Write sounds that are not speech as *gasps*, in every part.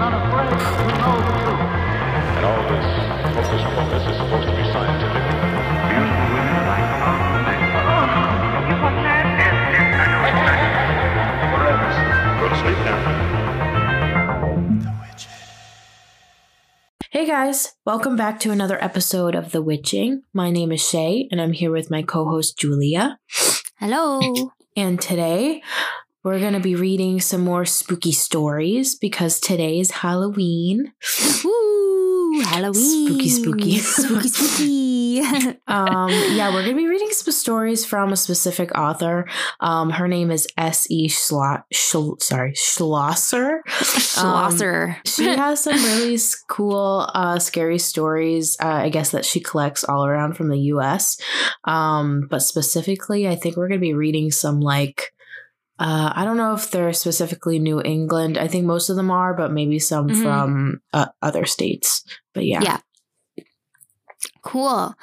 And all this hocus pocus is supposed to be scientific. Beautiful women like Go to sleep now. Hey guys, welcome back to another episode of The Witching. My name is Shea, and I'm here with my co host Julia. Hello. And today we're going to be reading some more spooky stories because today is Halloween. Woo! Halloween. Spooky, spooky. spooky, *laughs* spooky. Um, yeah, we're going to be reading some stories from a specific author. Um, her name is S.E. Schlo- Schl- sorry, Schlosser. Schlosser. she has some really cool, uh, scary stories, uh, I guess, that she collects all around from the US. Um, but specifically, I think we're going to be reading some like. Uh, I don't know if they're specifically New England. I think most of them are, but maybe some Mhm. from uh, other states. But yeah. Yeah. Cool.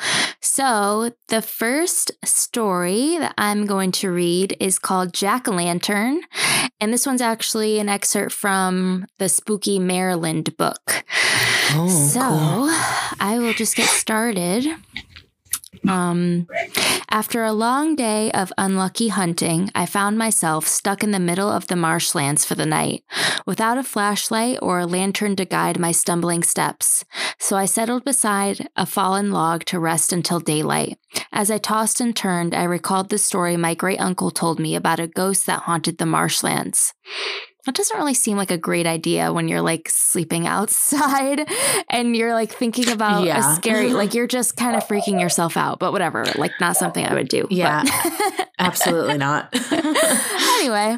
So, the first story that I'm going to read is called Jack o' Lantern. And this one's actually an excerpt from the Spooky Maryland book. Oh, so, cool. I will just get started. Um, after a long day of unlucky hunting, I found myself stuck in the middle of the marshlands for the night, without a flashlight or a lantern to guide my stumbling steps. So I settled beside a fallen log to rest until daylight. As I tossed and turned, I recalled the story my great uncle told me about a ghost that haunted the marshlands. That doesn't really seem like a great idea when you're like sleeping outside *laughs* and you're like thinking about Yeah. a scary, like you're just *laughs* kind of freaking yourself out, but whatever. Like, not something I would do. Yeah. *laughs* Absolutely not. anyway,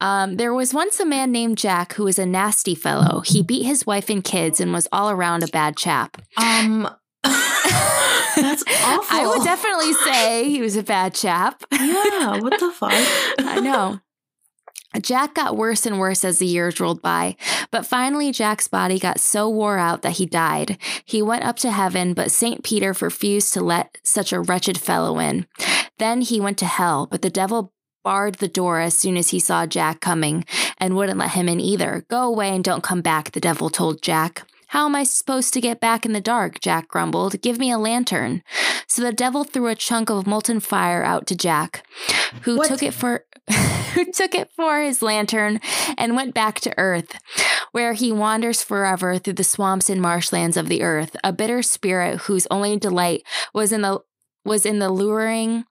um, there was once a man named Jack who was a nasty fellow. He beat his wife and kids and was all around a bad chap. um, that's awful. I would definitely say he was a bad chap. yeah. What the fuck? I know. Jack got worse and worse as the years rolled by, but finally Jack's body got so wore out that he died. He went up to heaven, but St. Peter refused to let such a wretched fellow in. Then he went to hell, but the devil barred the door as soon as he saw Jack coming and wouldn't let him in either. Go away and don't come back, the devil told Jack. How am I supposed to get back in the dark? Jack grumbled. Give me a lantern. So the devil threw a chunk of molten fire out to Jack, who What? took it for *laughs* who took it for his lantern and went back to Earth, where he wanders forever through the swamps and marshlands of the earth, a bitter spirit whose only delight was in the was in the luring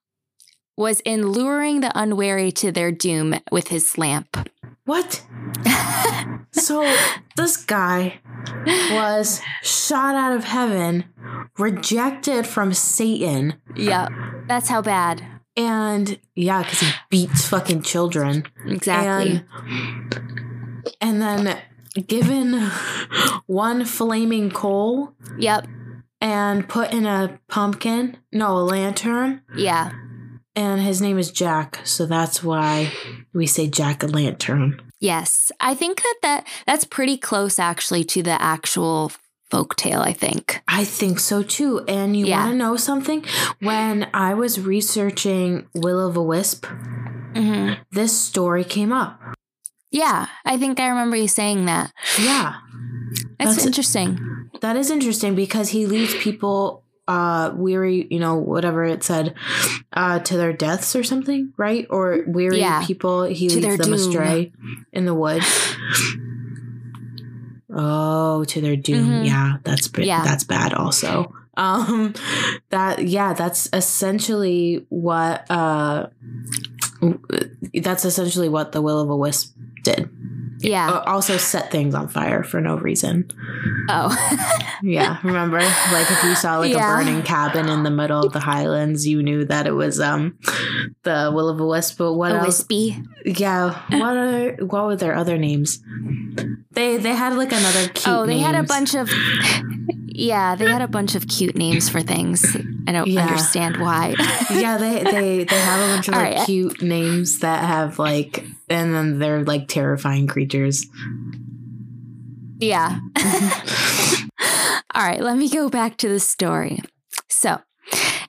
was in luring the unwary to their doom with his lamp. What? *laughs* so this guy was shot out of heaven, rejected from Satan, Yeah, that's how bad. And yeah, because he beats fucking children. Exactly. And, and then given one flaming coal yep. and put in a pumpkin, no, a lantern. Yeah. And his name is Jack, so that's why we say Jack a lantern. Yes. I think that, that that's pretty close actually to the actual folk tale, I think. I think so too. And you Yeah. want to know something? When I was researching Will o' the Wisp, hmm this story came up. Yeah, I think I remember you saying that. Yeah, That's, That's- interesting. that is interesting because he leads people uh weary, you know, whatever it said, uh to their deaths or something, right? Or weary Yeah. people he To leads them doom. astray in the woods. Oh, to their doom. Mhm. Yeah, that's Yeah. that's bad also. *laughs* Um that yeah, that's essentially what uh that's essentially what the will of a wisp did. Yeah. Uh, also set things on fire for no reason. oh. *laughs* Yeah, remember? Like if you saw like Yeah. a burning cabin in the middle of the highlands, you knew that it was um the will of a wisp. But what a else? wispy. Yeah, what are what were their other names? They they had like another cute. Oh, they had a bunch of. Yeah, they had a bunch of cute names for things. I don't Yeah. understand why. yeah, they they they have a bunch of *laughs* like right. cute names that have like, and then they're like terrifying creatures. yeah. *laughs* *laughs* All right, let me go back to the story. So,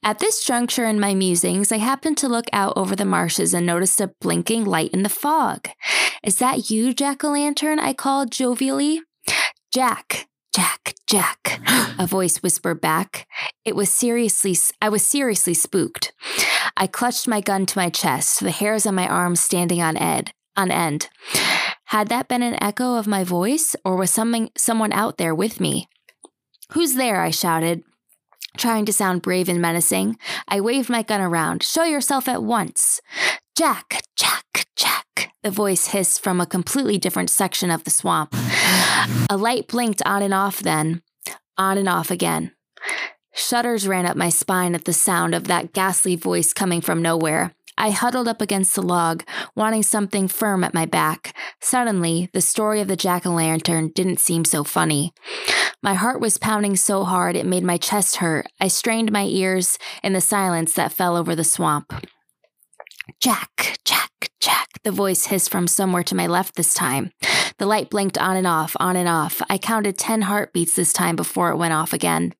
at this juncture in my musings, I happened to look out over the marshes and noticed a blinking light in the fog. Is that you, Jack o' Lantern? I called jovially. Jack, Jack, Jack, *gasps* a voice whispered back. It was seriously, I was seriously spooked. I clutched my gun to my chest, the hairs on my arms standing on ed, on end. Had that been an echo of my voice, or was something, someone out there with me? Who's there? I shouted, trying to sound brave and menacing. I waved my gun around. Show yourself at once. Jack, Jack, Jack, the voice hissed from a completely different section of the swamp. A light blinked on and off then, on and off again. Shudders ran up my spine at the sound of that ghastly voice coming from nowhere. I huddled up against the log, wanting something firm at my back. Suddenly, the story of the jack o' lantern didn't seem so funny. My heart was pounding so hard it made my chest hurt. I strained my ears in the silence that fell over the swamp. Jack, Jack, Jack, the voice hissed from somewhere to my left this time. The light blinked on and off, on and off. I counted 10 heartbeats this time before it went off again.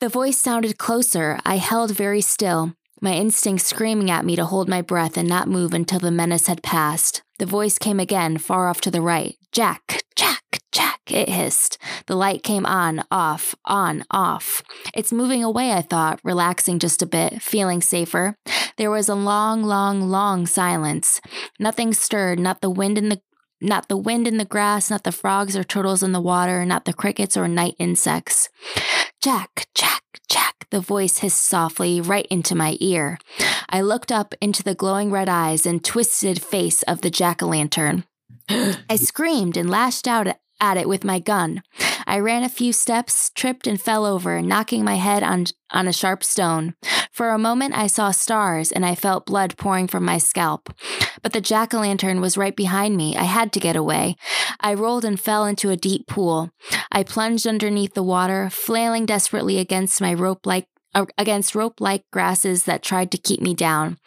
The voice sounded closer. I held very still, my instinct screaming at me to hold my breath and not move until the menace had passed. The voice came again, far off to the right. Jack, Jack, Jack, it hissed. The light came on, off, on, off. It's moving away, I thought, relaxing just a bit, feeling safer. There was a long, long, long silence. Nothing stirred, not the wind in the not the wind in the grass, not the frogs or turtles in the water, not the crickets or night insects. Jack, Jack, Jack, the voice hissed softly right into my ear. I looked up into the glowing red eyes and twisted face of the jack o' lantern. *gasps* I screamed and lashed out at it with my gun. I ran a few steps, tripped, and fell over, knocking my head on, on a sharp stone. For a moment, I saw stars and I felt blood pouring from my scalp. But the jack o' lantern was right behind me. I had to get away. I rolled and fell into a deep pool. I plunged underneath the water, flailing desperately against my rope like uh, against rope like grasses that tried to keep me down.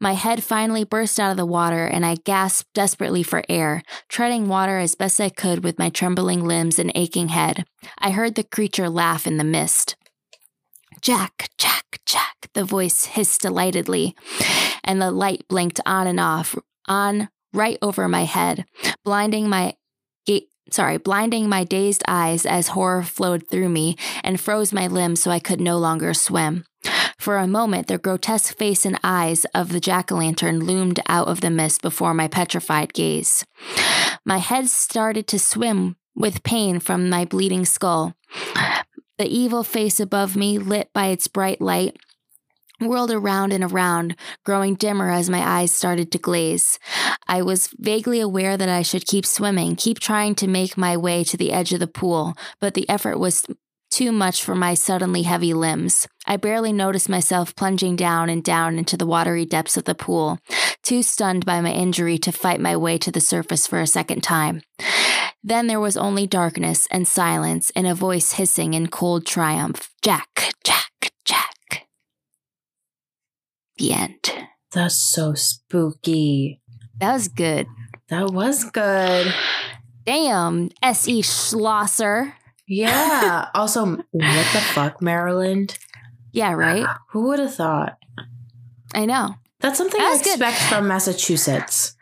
My head finally burst out of the water, and I gasped desperately for air, treading water as best I could with my trembling limbs and aching head. I heard the creature laugh in the mist. Jack, Jack, Jack, the voice hissed delightedly, and the light blinked on and off, on right over my head, blinding my sorry, blinding my dazed eyes as horror flowed through me and froze my limbs so I could no longer swim. For a moment, the grotesque face and eyes of the jack o' lantern loomed out of the mist before my petrified gaze. My head started to swim with pain from my bleeding skull. The evil face above me, lit by its bright light, whirled around and around, growing dimmer as my eyes started to glaze. I was vaguely aware that I should keep swimming, keep trying to make my way to the edge of the pool, but the effort was too much for my suddenly heavy limbs. I barely noticed myself plunging down and down into the watery depths of the pool, too stunned by my injury to fight my way to the surface for a second time. Then there was only darkness and silence and a voice hissing in cold triumph Jack, Jack. The end. That's so spooky. That was good. That was good. Damn, S.E. Schlosser. Yeah. *laughs* also, what the fuck, Maryland? Yeah, right? Who would have thought? I know. That's something That I was good. expect from Massachusetts.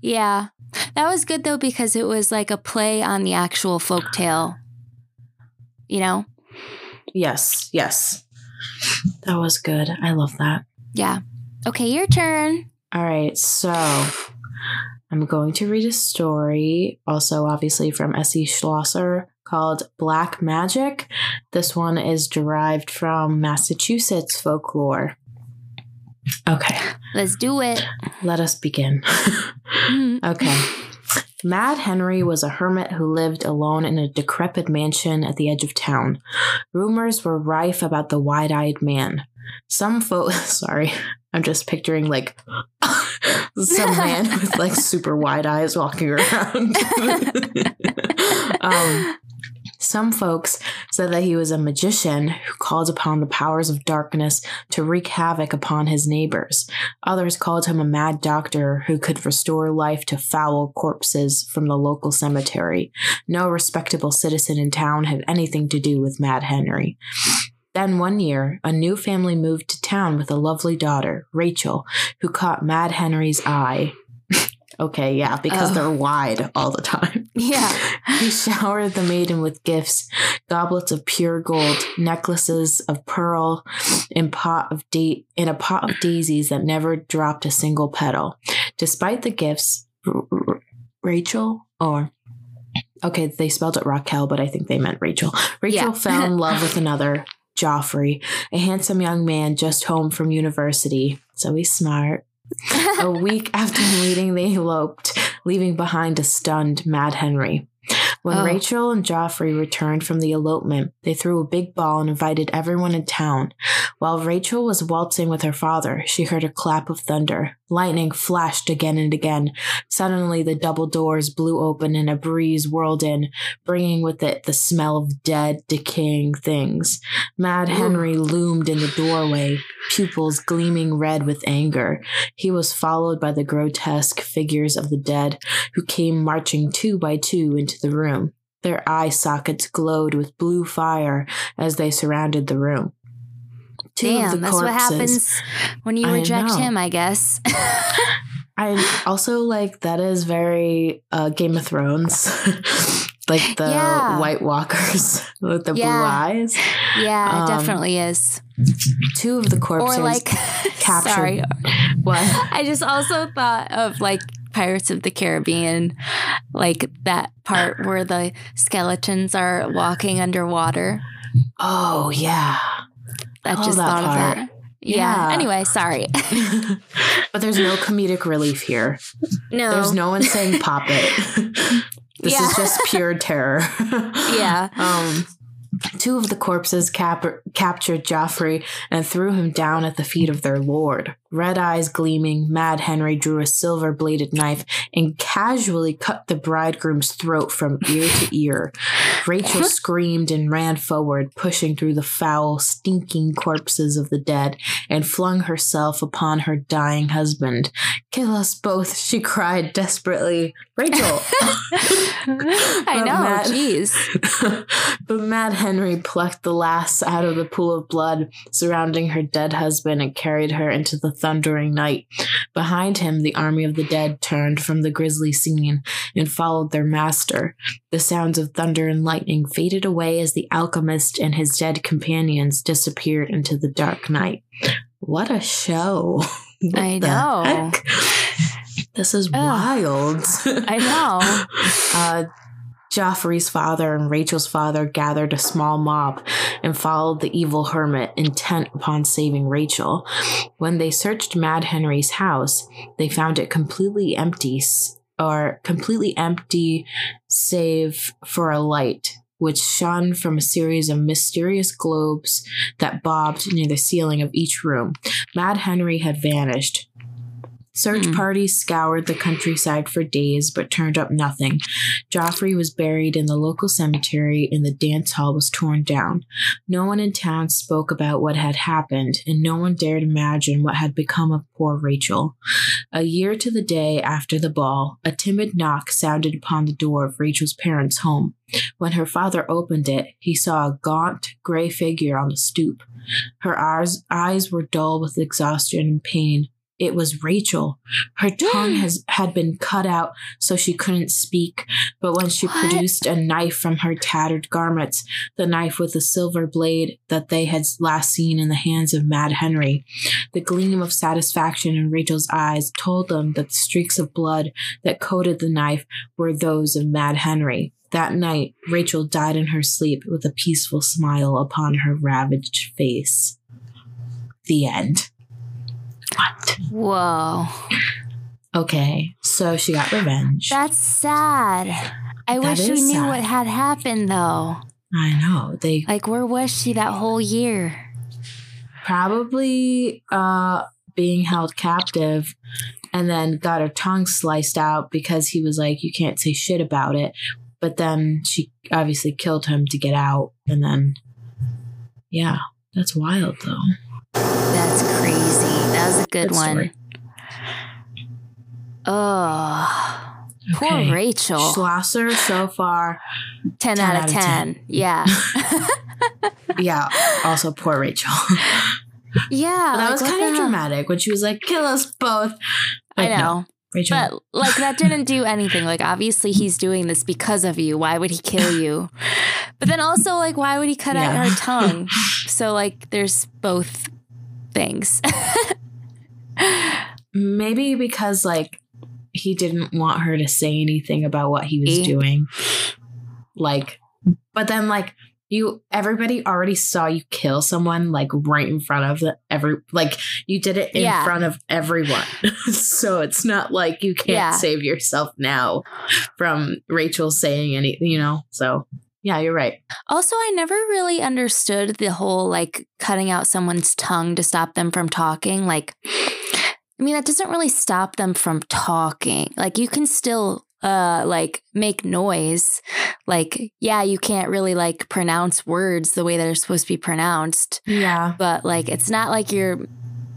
Yeah. That was good though because it was like a play on the actual folktale. You know? Yes, yes. That was good. I love that. Yeah. Okay, your turn. All right, so I'm going to read a story, also obviously from S.E. Schlosser, called Black Magic. This one is derived from Massachusetts folklore. Okay, Let's do it. let us begin. *laughs* Mhm. okay. Mad Henry was a hermit who lived alone in a decrepit mansion at the edge of town. Rumors were rife about the wide eyed man. Some folks, *laughs* sorry, I'm just picturing like *laughs* some man with like super wide eyes walking around. *laughs* um, some folks said that he was a magician who called upon the powers of darkness to wreak havoc upon his neighbors. Others called him a mad doctor who could restore life to foul corpses from the local cemetery. No respectable citizen in town had anything to do with Mad Henry. Then one year, a new family moved to town with a lovely daughter, Rachel, who caught Mad Henry's eye. Okay, yeah, because Oh. they're wide all the time. *laughs* Yeah. *laughs* He showered the maiden with gifts, goblets of pure gold, necklaces of pearl, and pot of date in a pot of daisies that never dropped a single petal. Despite the gifts, R- R- Rachel or okay, they spelled it Raquel, but I think they meant Rachel. Rachel Yeah. fell in *laughs* love with another, Joffrey, a handsome young man just home from university. So he's smart. A *laughs* week after the *laughs* meeting, they eloped, leaving behind a stunned Mad Henry. When Oh. Rachel and Joffrey returned from the elopement, they threw a big ball and invited everyone in town. While Rachel was waltzing with her father, she heard a clap of thunder. Lightning flashed again and again. Suddenly, the double doors blew open and a breeze whirled in, bringing with it the smell of dead, decaying things. Mad Henry loomed in the doorway, pupils gleaming red with anger. He was followed by the grotesque figures of the dead, who came marching two by two into the room. Their eye sockets glowed with blue fire as they surrounded the room. Two of Damn, the that's what happens when you I reject know. him, I guess. *laughs* I also like that is very uh, Game of Thrones, *laughs* like the Yeah. White Walkers *laughs* with the Yeah. blue eyes. yeah, Um, it definitely is. Two of the corpses. Or like, captured- sorry, what? I just also thought of like Pirates of the Caribbean, like that part where the skeletons are walking underwater. Oh yeah, I Oh, just that thought part. of that. Yeah. Yeah. Anyway, sorry. *laughs* but there's no comedic relief here. No. There's no one saying "pop it." *laughs* this Yeah. is just pure *laughs* terror. Yeah. Um, two of the corpses cap- captured Joffrey and threw him down at the feet of their lord. Red eyes gleaming, Mad Henry drew a silver bladed knife and casually cut the bridegroom's throat from ear to ear. Rachel screamed and ran forward, pushing through the foul, stinking corpses of the dead, and flung herself upon her dying husband. Kill us both, she cried desperately. Rachel! *laughs* I know. Jeez. *laughs* but Mad Henry plucked the lass out of the pool of blood surrounding her dead husband and carried her into the thundering night. Behind him, the army of the dead turned from the grisly scene and followed their master. The sounds of thunder and lightning faded away as the alchemist and his dead companions disappeared into the dark night. What a show! *laughs* What I know. heck? This is wild. I know. *laughs* Uh, Joffrey's father and Rachel's father gathered a small mob and followed the evil hermit, intent upon saving Rachel. When they searched Mad Henry's house, they found it completely empty, or completely empty, save for a light. Which shone from a series of mysterious globes that bobbed near the ceiling of each room. Mad Henry had vanished. Search Hmm. parties scoured the countryside for days but turned up nothing. Joffrey was buried in the local cemetery and the dance hall was torn down. No one in town spoke about what had happened, and no one dared imagine what had become of poor Rachel. A year to the day after the ball, a timid knock sounded upon the door of Rachel's parents' home. When her father opened it, he saw a gaunt, gray figure on the stoop. Her eyes, eyes were dull with exhaustion and pain. It was Rachel. Her tongue has had been cut out so she couldn't speak, but when she What? produced a knife from her tattered garments, the knife with the silver blade that they had last seen in the hands of Mad Henry, the gleam of satisfaction in Rachel's eyes told them that the streaks of blood that coated the knife were those of Mad Henry. That night, Rachel died in her sleep with a peaceful smile upon her ravaged face. The end. What? Whoa. Okay, so she got revenge. That's sad. I That wish we knew sad. what had happened though. I know. They Like where was she that whole year? probably uh being held captive and then got her tongue sliced out because he was like, You can't say shit about it. But then she obviously killed him to get out and then yeah, that's wild though. That's. That was a good, Good one. story. Oh. Poor Okay. Rachel. Schlosser so far. 10, 10 out out of of 10. Yeah. *laughs* Yeah, also poor Rachel. *laughs* yeah. But that like, was kind of dramatic when she was like, kill us both. I But no, know. Rachel. But like that didn't do anything. Like obviously he's doing this because of you. Why would he kill you? But then also like why would he cut out Yeah. her tongue? *laughs* So like there's both things. Maybe because like he didn't want her to say anything about what he was See? doing. Like, but then like you, everybody already saw you kill someone like right in front of the every like you did it in Yeah. front of everyone. *laughs* so it's not like you can't Yeah. save yourself now from Rachel saying anything, you know. So yeah, you're right. Also, I never really understood the whole like cutting out someone's tongue to stop them from talking. Like, I mean, that doesn't really stop them from talking. Like, you can still uh like make noise. Like, yeah, you can't really like pronounce words the way they're supposed to be pronounced, Yeah. but like it's not like you're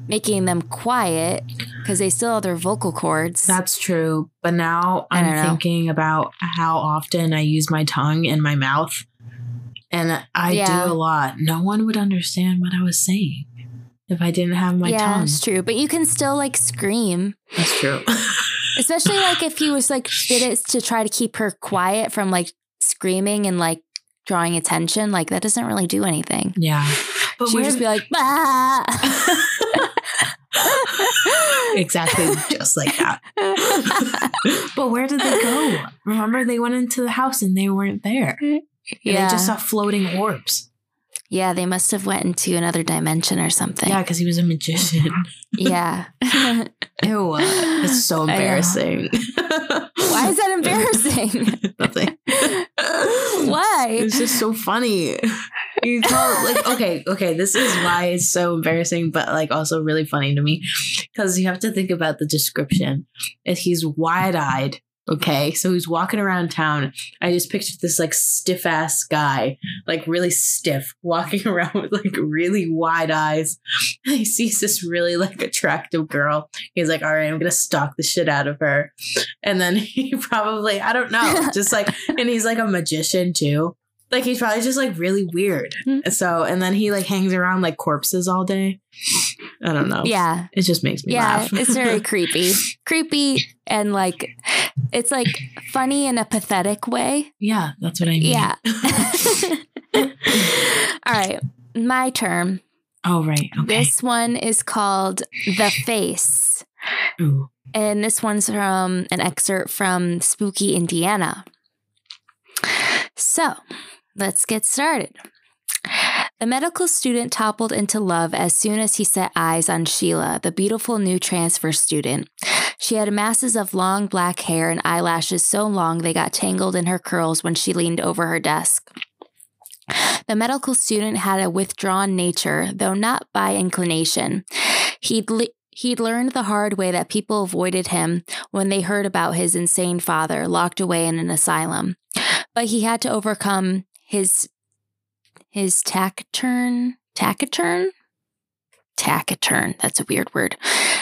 making them quiet because they still have their vocal cords. That's true. But now I'm thinking about how often I use my tongue in my mouth. And I Yeah. do a lot. No one would understand what I was saying if I didn't have my yeah, tongue. it's true. But you can still like scream. That's true. *laughs* Especially like if he was like did it to try to keep her quiet from like screaming and like drawing attention. Like that doesn't really do anything. yeah. But She would just be like, bah! *laughs* exactly just like that. *laughs* but where did they go? Remember, they went into the house and they weren't there. And yeah, They just saw floating orbs. Yeah. They must have went into another dimension or something. Yeah, because he was a magician. yeah. *laughs* Ew, uh, it's so *laughs* embarrassing. Why is that embarrassing? *laughs* Nothing. Why? It's just so funny. You call like okay, okay. This is why it's so embarrassing, but like also really funny to me because you have to think about the description. If he's wide eyed, okay, so he's walking around town. I just pictured this like stiff ass guy, like really stiff, *laughs* walking around with like really wide eyes. And *laughs* he sees this really like attractive girl. He's like, all right, I'm gonna stalk the shit out of her. And then *laughs* he probably, I don't know, just like, and he's like a magician too. Like he's probably just like really weird. Hmm. So, and then he like hangs around like corpses all day. I don't know. Yeah. It just makes me Yeah, laugh. it's very *laughs* creepy. Creepy and like it's like funny in a pathetic way. yeah, that's what I mean. Yeah. *laughs* *laughs* All right, my turn. Oh, right. Okay. This one is called The Face. Ooh. And this one's from an excerpt from Spooky Indiana. So let's get started. The medical student toppled into love as soon as he set eyes on Sheila, the beautiful new transfer student. She had masses of long black hair and eyelashes so long they got tangled in her curls when she leaned over her desk. The medical student had a withdrawn nature, though not by inclination. He'd le- He'd learned the hard way that people avoided him when they heard about his insane father locked away in an asylum. But he had to overcome his his taciturn taciturn taciturn that's a weird word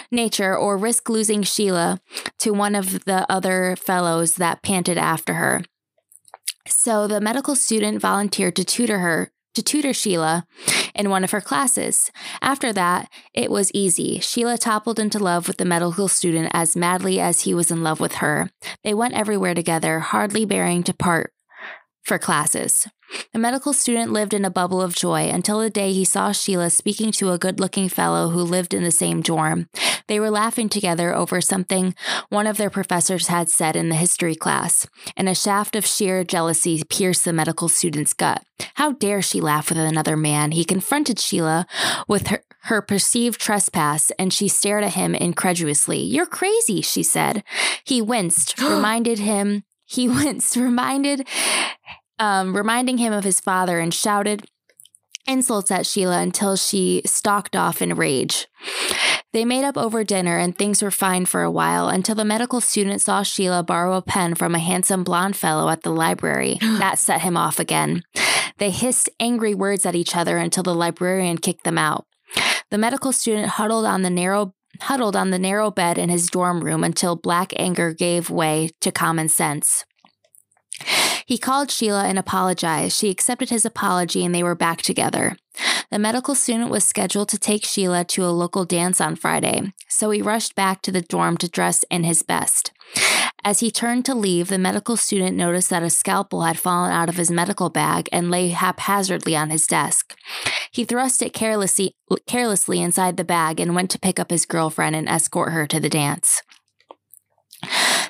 nature or risk losing Sheila to one of the other fellows that panted after her. So the medical student volunteered to tutor her to tutor Sheila in one of her classes. After that, it was easy. Sheila toppled into love with the medical student as madly as he was in love with her. They went everywhere together, hardly bearing to part for classes. The medical student lived in a bubble of joy until the day he saw Sheila speaking to a good looking fellow who lived in the same dorm. They were laughing together over something one of their professors had said in the history class, and a shaft of sheer jealousy pierced the medical student's gut. How dare she laugh with another man? He confronted Sheila with her, her perceived trespass, and she stared at him incredulously. You're crazy, she said. He winced, *gasps* reminded him. He winced, *laughs* reminded, um, reminding him of his father, and shouted insults at Sheila until she stalked off in rage. They made up over dinner and things were fine for a while until the medical student saw Sheila borrow a pen from a handsome blonde fellow at the library. *gasps* That set him off again. They hissed angry words at each other until the librarian kicked them out. The medical student huddled on the narrow huddled on the narrow bed in his dorm room until black anger gave way to common sense. He called Sheila and apologized. She accepted his apology and they were back together. The medical student was scheduled to take Sheila to a local dance on Friday, so he rushed back to the dorm to dress in his best. As he turned to leave, the medical student noticed that a scalpel had fallen out of his medical bag and lay haphazardly on his desk. He thrust it carelessly, carelessly inside the bag and went to pick up his girlfriend and escort her to the dance.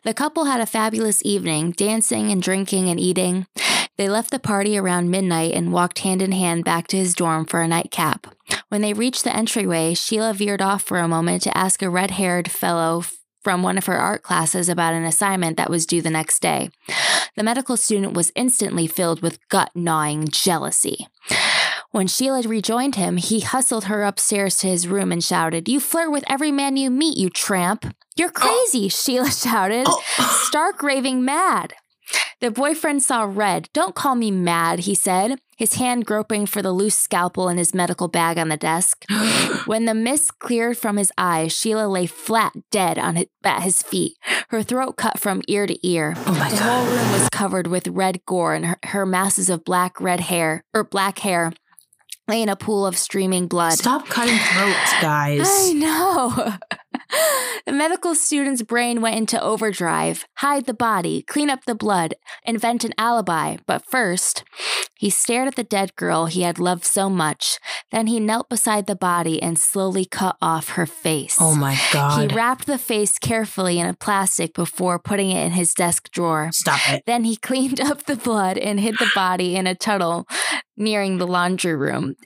The couple had a fabulous evening, dancing and drinking and eating. They left the party around midnight and walked hand in hand back to his dorm for a nightcap. When they reached the entryway, Sheila veered off for a moment to ask a red haired fellow from one of her art classes about an assignment that was due the next day. The medical student was instantly filled with gut gnawing jealousy. When Sheila rejoined him, he hustled her upstairs to his room and shouted, You flirt with every man you meet, you tramp. You're oh. crazy, *laughs* Sheila shouted, oh. *laughs* stark raving mad. The boyfriend saw red. Don't call me mad, he said, his hand groping for the loose scalpel in his medical bag on the desk. *gasps* when the mist cleared from his eyes, Sheila lay flat dead on his, at his feet, her throat cut from ear to ear. Oh my the whole room was covered with red gore, and her, her masses of black red hair or black hair in a pool of streaming blood. Stop cutting throats, guys. I know. *laughs* *gasps* the medical student's brain went into overdrive. Hide the body, clean up the blood, invent an alibi. But first, he stared at the dead girl he had loved so much. Then he knelt beside the body and slowly cut off her face. Oh my god. He wrapped the face carefully in a plastic before putting it in his desk drawer. Stop it. Then he cleaned up the blood and hid the body in a tunnel nearing the laundry room. *laughs*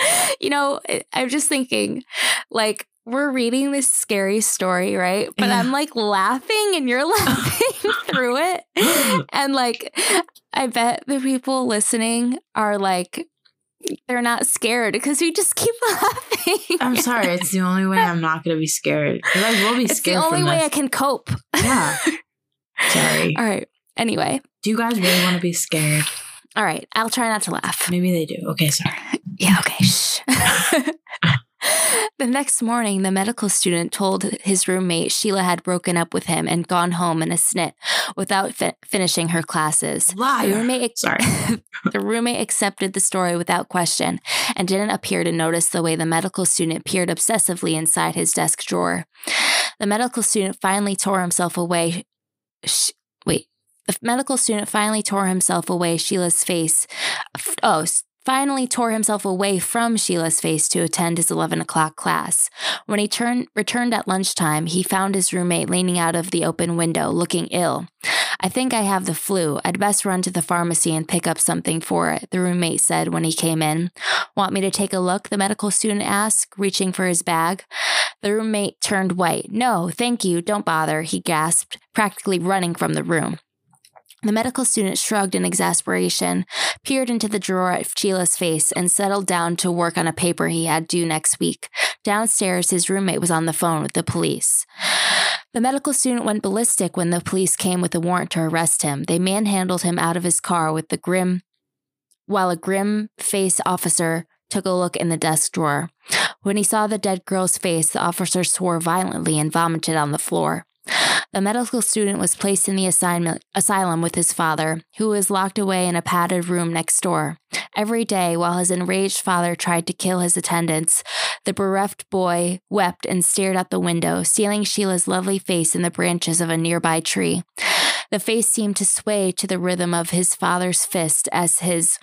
*laughs* you know, I'm just thinking, like, we're reading this scary story, right? But Yeah. I'm like laughing and you're *laughs* laughing *laughs* through it. And like, I bet the people listening are like, they're not scared because we just keep laughing. I'm sorry. It's the only way I'm not going to be scared. I will be scared. It's the only way this. I can cope. Yeah. Sorry. All right. Anyway, Do you guys really want to be scared? all right. I'll try not to laugh. Maybe they do. Okay, sorry. Yeah, okay. Shh. *laughs* the next morning, the medical student told his roommate Sheila had broken up with him and gone home in a snit without fi- finishing her classes. The Liar. roommate, ex- Sorry. *laughs* the roommate accepted the story without question and didn't appear to notice the way the medical student peered obsessively inside his desk drawer. The medical student finally tore himself away. Sh- wait. The medical student finally tore himself away Sheila's face. Oh, finally tore himself away from Sheila's face to attend his 11 o'clock class. When he turned, returned at lunchtime, he found his roommate leaning out of the open window, looking ill. I think I have the flu. I'd best run to the pharmacy and pick up something for it, the roommate said when he came in. Want me to take a look? The medical student asked, reaching for his bag. The roommate turned white. No, thank you. Don't bother, he gasped, practically running from the room. The medical student shrugged in exasperation, peered into the drawer at Sheila's face, and settled down to work on a paper he had due next week. Downstairs, his roommate was on the phone with the police. The medical student went ballistic when the police came with a warrant to arrest him. They manhandled him out of his car with the grim, while a grim faced officer took a look in the desk drawer. When he saw the dead girl's face, the officer swore violently and vomited on the floor. The medical student was placed in the assignment, asylum with his father, who was locked away in a padded room next door. Every day, while his enraged father tried to kill his attendants, the bereft boy wept and stared out the window, sealing Sheila's lovely face in the branches of a nearby tree. The face seemed to sway to the rhythm of his father's fist as his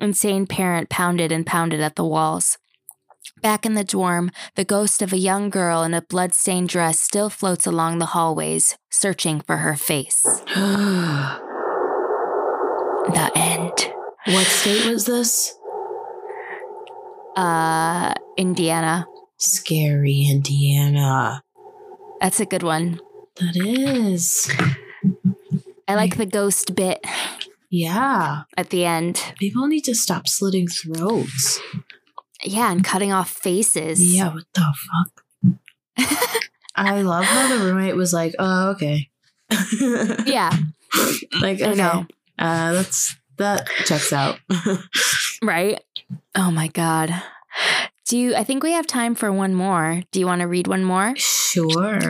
insane parent pounded and pounded at the walls. Back in the dorm, the ghost of a young girl in a blood-stained dress still floats along the hallways, searching for her face. *gasps* The end. What state was this? Uh, Indiana. Scary Indiana. That's a good one. That is. I like the ghost bit Yeah. at the end. People need to stop slitting throats. Yeah, and cutting off faces. Yeah, what the fuck? I love how the roommate was like, oh, okay. Yeah, *laughs* like, I okay. know. Uh, that's, that checks out. *laughs* right? Oh my god. Do you I think we have time for one more. Do you want to read one more? sure.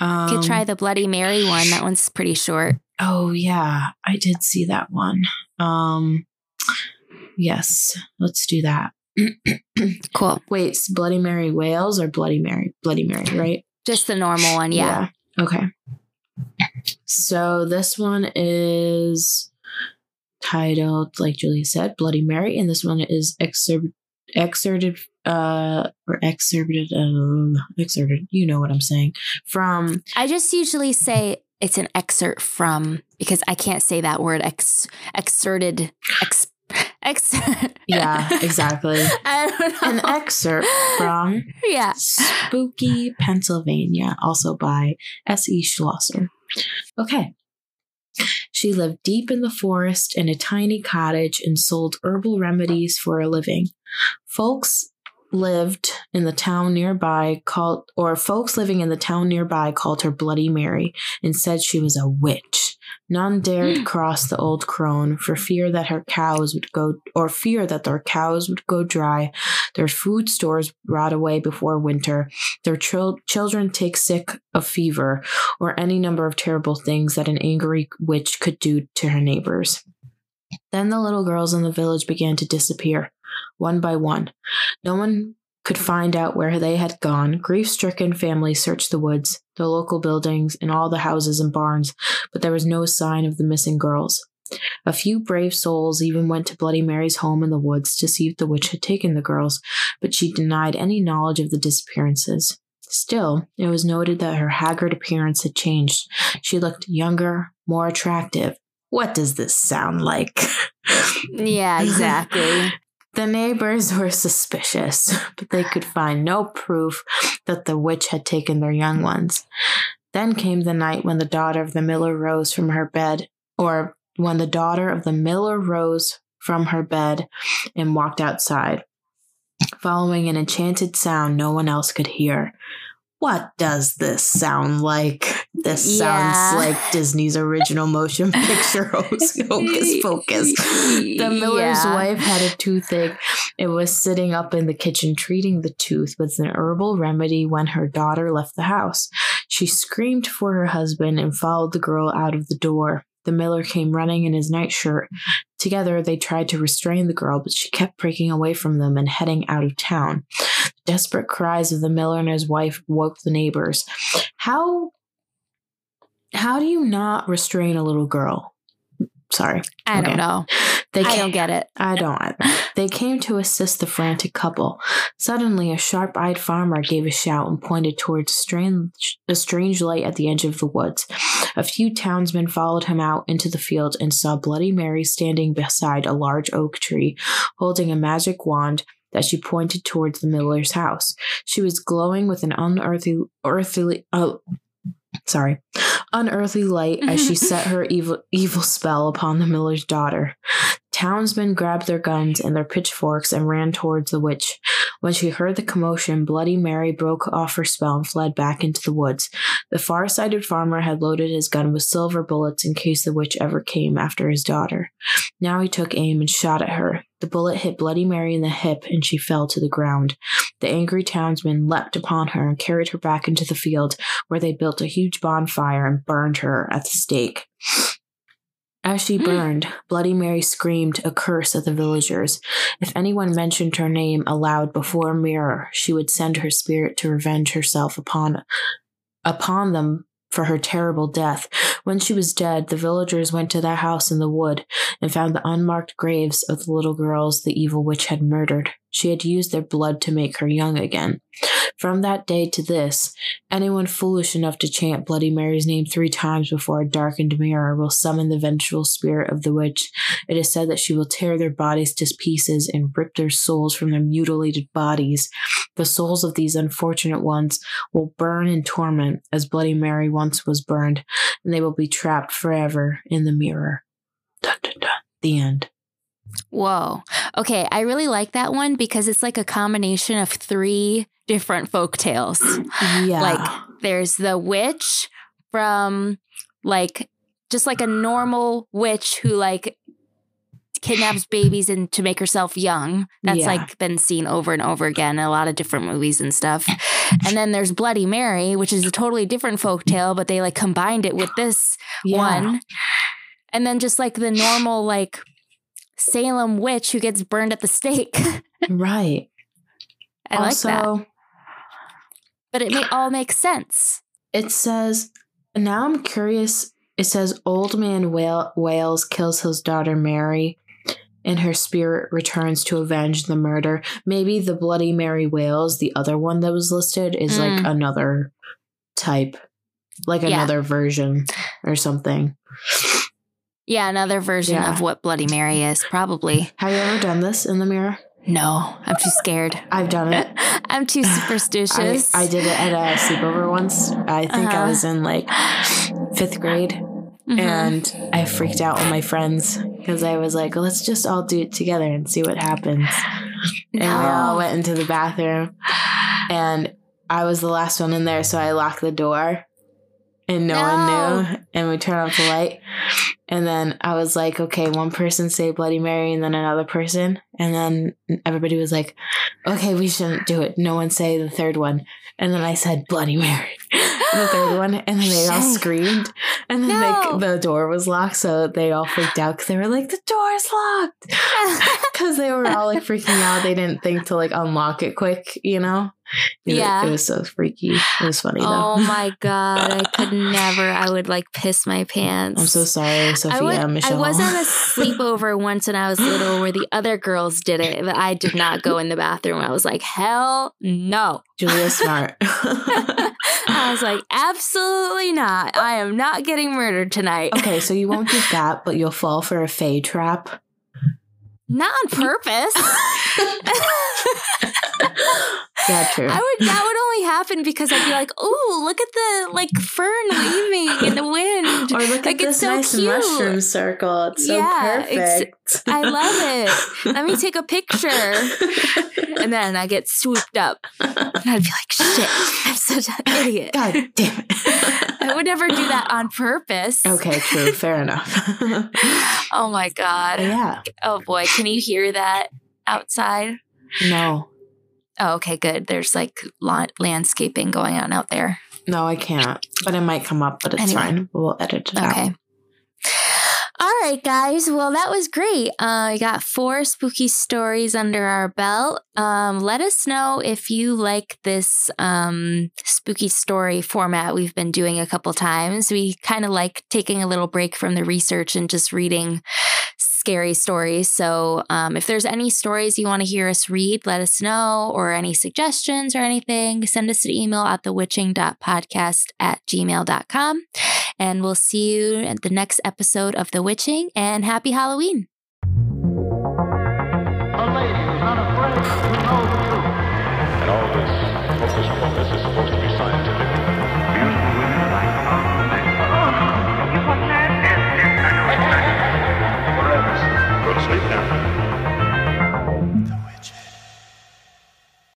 You Um, could try the Bloody Mary one. That one's pretty short. Oh yeah, I did see that one. Um yes, let's do that. Cool. Wait, it's Bloody Mary Wales or Bloody Mary? Bloody Mary, right? Just the normal one. Yeah. Yeah. Okay. So this one is titled, like Julia said, Bloody Mary, and this one is excerpt, excerpted, uh, or excerpted, um, excerpted. You know what I'm saying from. I just usually say it's an excerpt from because I can't say that word ex exerted ex ex Yeah, exactly. *laughs* I don't know. An excerpt from yeah. Spooky, Pennsylvania, also by S.E. Schlosser. Okay. She lived deep in the forest in a tiny cottage and sold herbal remedies for a living. Folks lived in the town nearby called or folks living in the town nearby called her Bloody Mary. And said she was a witch. None dared hmm. cross the old crone for fear that her cows would go or fear that their cows would go dry, their food stores rot away before winter, their chil- children take sick of fever, or any number of terrible things that an angry witch could do to her neighbors. Then the little girls in the village began to disappear, one by one. No one could find out where they had gone. Grief stricken families searched the woods, the local buildings, and all the houses and barns, but there was no sign of the missing girls. A few brave souls even went to Bloody Mary's home in the woods to see if the witch had taken the girls, but she denied any knowledge of the disappearances. Still, it was noted that her haggard appearance had changed. She looked younger, more attractive. What does this sound like? *laughs* Yeah, exactly. The neighbors *laughs* were suspicious, *laughs* but they could find no proof that the witch had taken their young ones. Then came the night when the daughter of the miller rose from her bed, or when the daughter of the miller rose from her bed and walked outside, following an enchanted sound no one else could hear. What does this sound like? This Yeah. sounds like Disney's original motion *laughs* picture Hocus Pocus. The miller's Yeah. wife had a toothache and was sitting up in the kitchen treating the tooth with an herbal remedy when her daughter left the house. She screamed for her husband and followed the girl out of the door. The miller came running in his nightshirt. Together, they tried to restrain the girl, but she kept breaking away from them and heading out of town. The Desperate cries of the miller and his wife woke the neighbors. How how do you not restrain a little girl? Sorry. I Okay. don't know. They I don't get it. I don't *laughs* either. They came to assist the frantic couple. Suddenly, a sharp eyed farmer gave a shout and pointed towards strange, a strange light at the edge of the woods. A few townsmen followed him out into the field and saw Bloody Mary standing beside a large oak tree, holding a magic wand that she pointed towards the miller's house. She was glowing with an unearthly, earthly, oh, sorry, unearthly light as she *laughs* set her evil, evil spell upon the miller's daughter. Townsmen grabbed their guns and their pitchforks and ran towards the witch. When she heard the commotion, Bloody Mary broke off her spell and fled back into the woods. The far sighted farmer had loaded his gun with silver bullets in case the witch ever came after his daughter. Now he took aim and shot at her. The bullet hit Bloody Mary in the hip and she fell to the ground. The angry townsmen leapt upon her and carried her back into the field, where they built a huge bonfire and burned her at the stake. As she mm. burned, Bloody Mary screamed a curse at the villagers. If anyone mentioned her name aloud before a mirror, she would send her spirit to revenge herself upon upon them for her terrible death. When she was dead, the villagers went to their house in the wood and found the unmarked graves of the little girls the evil witch had murdered. She had used their blood to make her young again. From that day to this, anyone foolish enough to chant Bloody Mary's name three times before a darkened mirror will summon the vengeful spirit of the witch. It is said that she will tear their bodies to pieces and rip their souls from their mutilated bodies. The souls of these unfortunate ones will burn in torment as Bloody Mary once was burned, and they will be trapped forever in the mirror. Dun, dun, dun. The end. Whoa. Okay, I really like that one because it's like a combination of three different folk tales. Yeah. Like there's the witch from like just like a normal witch who like kidnaps babies and to make herself young. That's Yeah. like been seen over and over again in a lot of different movies and stuff. And then there's Bloody Mary, which is a totally different folk tale, but they like combined it with this yeah. one. and then just like the normal like Salem witch who gets burned at the stake. *laughs* Right. I also, like that. But it may all makes sense. it says, now I'm curious. It says, Old Man Wale- Wales kills his daughter Mary, and her spirit returns to avenge the murder. Maybe the Bloody Mary Wales, the other one that was listed, is like Mm. another type, like Yeah. another version or something. Yeah, another version Yeah. of what Bloody Mary is, probably. Have you ever done this in the mirror? No, I'm too scared. *laughs* I've done it. *laughs* I'm too superstitious. I did it at a sleepover once. I think Uh-huh. I was in like fifth grade. Mhm. and I freaked out with my friends because I was like, let's just all do it together and see what happens. And we all went into the bathroom, and I was the last one in there, so I locked the door, and no, one knew. And we turned off the light, and then I was like, okay, one person say Bloody Mary, and then another person, and then everybody was like, okay, we shouldn't do it. No one say the third one, and then I said Bloody Mary. *laughs* The third one, and then they all screamed, and then No. they, the door was locked, so they all freaked out because they were like, "The door's locked," *laughs* *laughs* because they were all like freaking out. They didn't think to like unlock it quick, you know. It- Yeah. it was so freaky. It was funny though. oh my god, I could *laughs* never. I would like piss my pants. I'm so sorry, Sophia. I, would, Michelle. I was at a *laughs* sleepover once when I was little where the other girls did it, but I did not go in the bathroom. I was like, hell no. Julia *laughs* Smart. I was like, absolutely not. I am not getting murdered tonight. okay, so you won't do that, but you'll fall for a fey trap. Not on purpose. Yeah, true. I would that would only happen because I'd be like, "Ooh, look at the like fern waving in the wind." or look like, at it's this so nice cute. mushroom circle. It's so Yeah, ex- perfect. I love it. Let me take a picture. *laughs* And then I get swooped up. And I'd be like, "Shit, I'm such an idiot." God damn it. I would never do that on purpose. Okay, true. Fair enough. *laughs* Oh my god. yeah. Oh boy, can you hear that outside? No. Oh, okay, good. There's like la- landscaping going on out there. No, I can't. But it might come up, but it's Anyway. fine. We'll edit it Okay. out. Okay. All right, guys. Well, that was great. Uh, we got four spooky stories under our belt. Um, let us know if you like this um, spooky story format we've been doing a couple times. We kind of like taking a little break from the research and just reading scary stories. So, um, if there's any stories you want to hear us read, let us know, or any suggestions or anything, send us an email at thewitching.podcast at gmail.com. And we'll see you at the next episode of The Witching. And happy Halloween.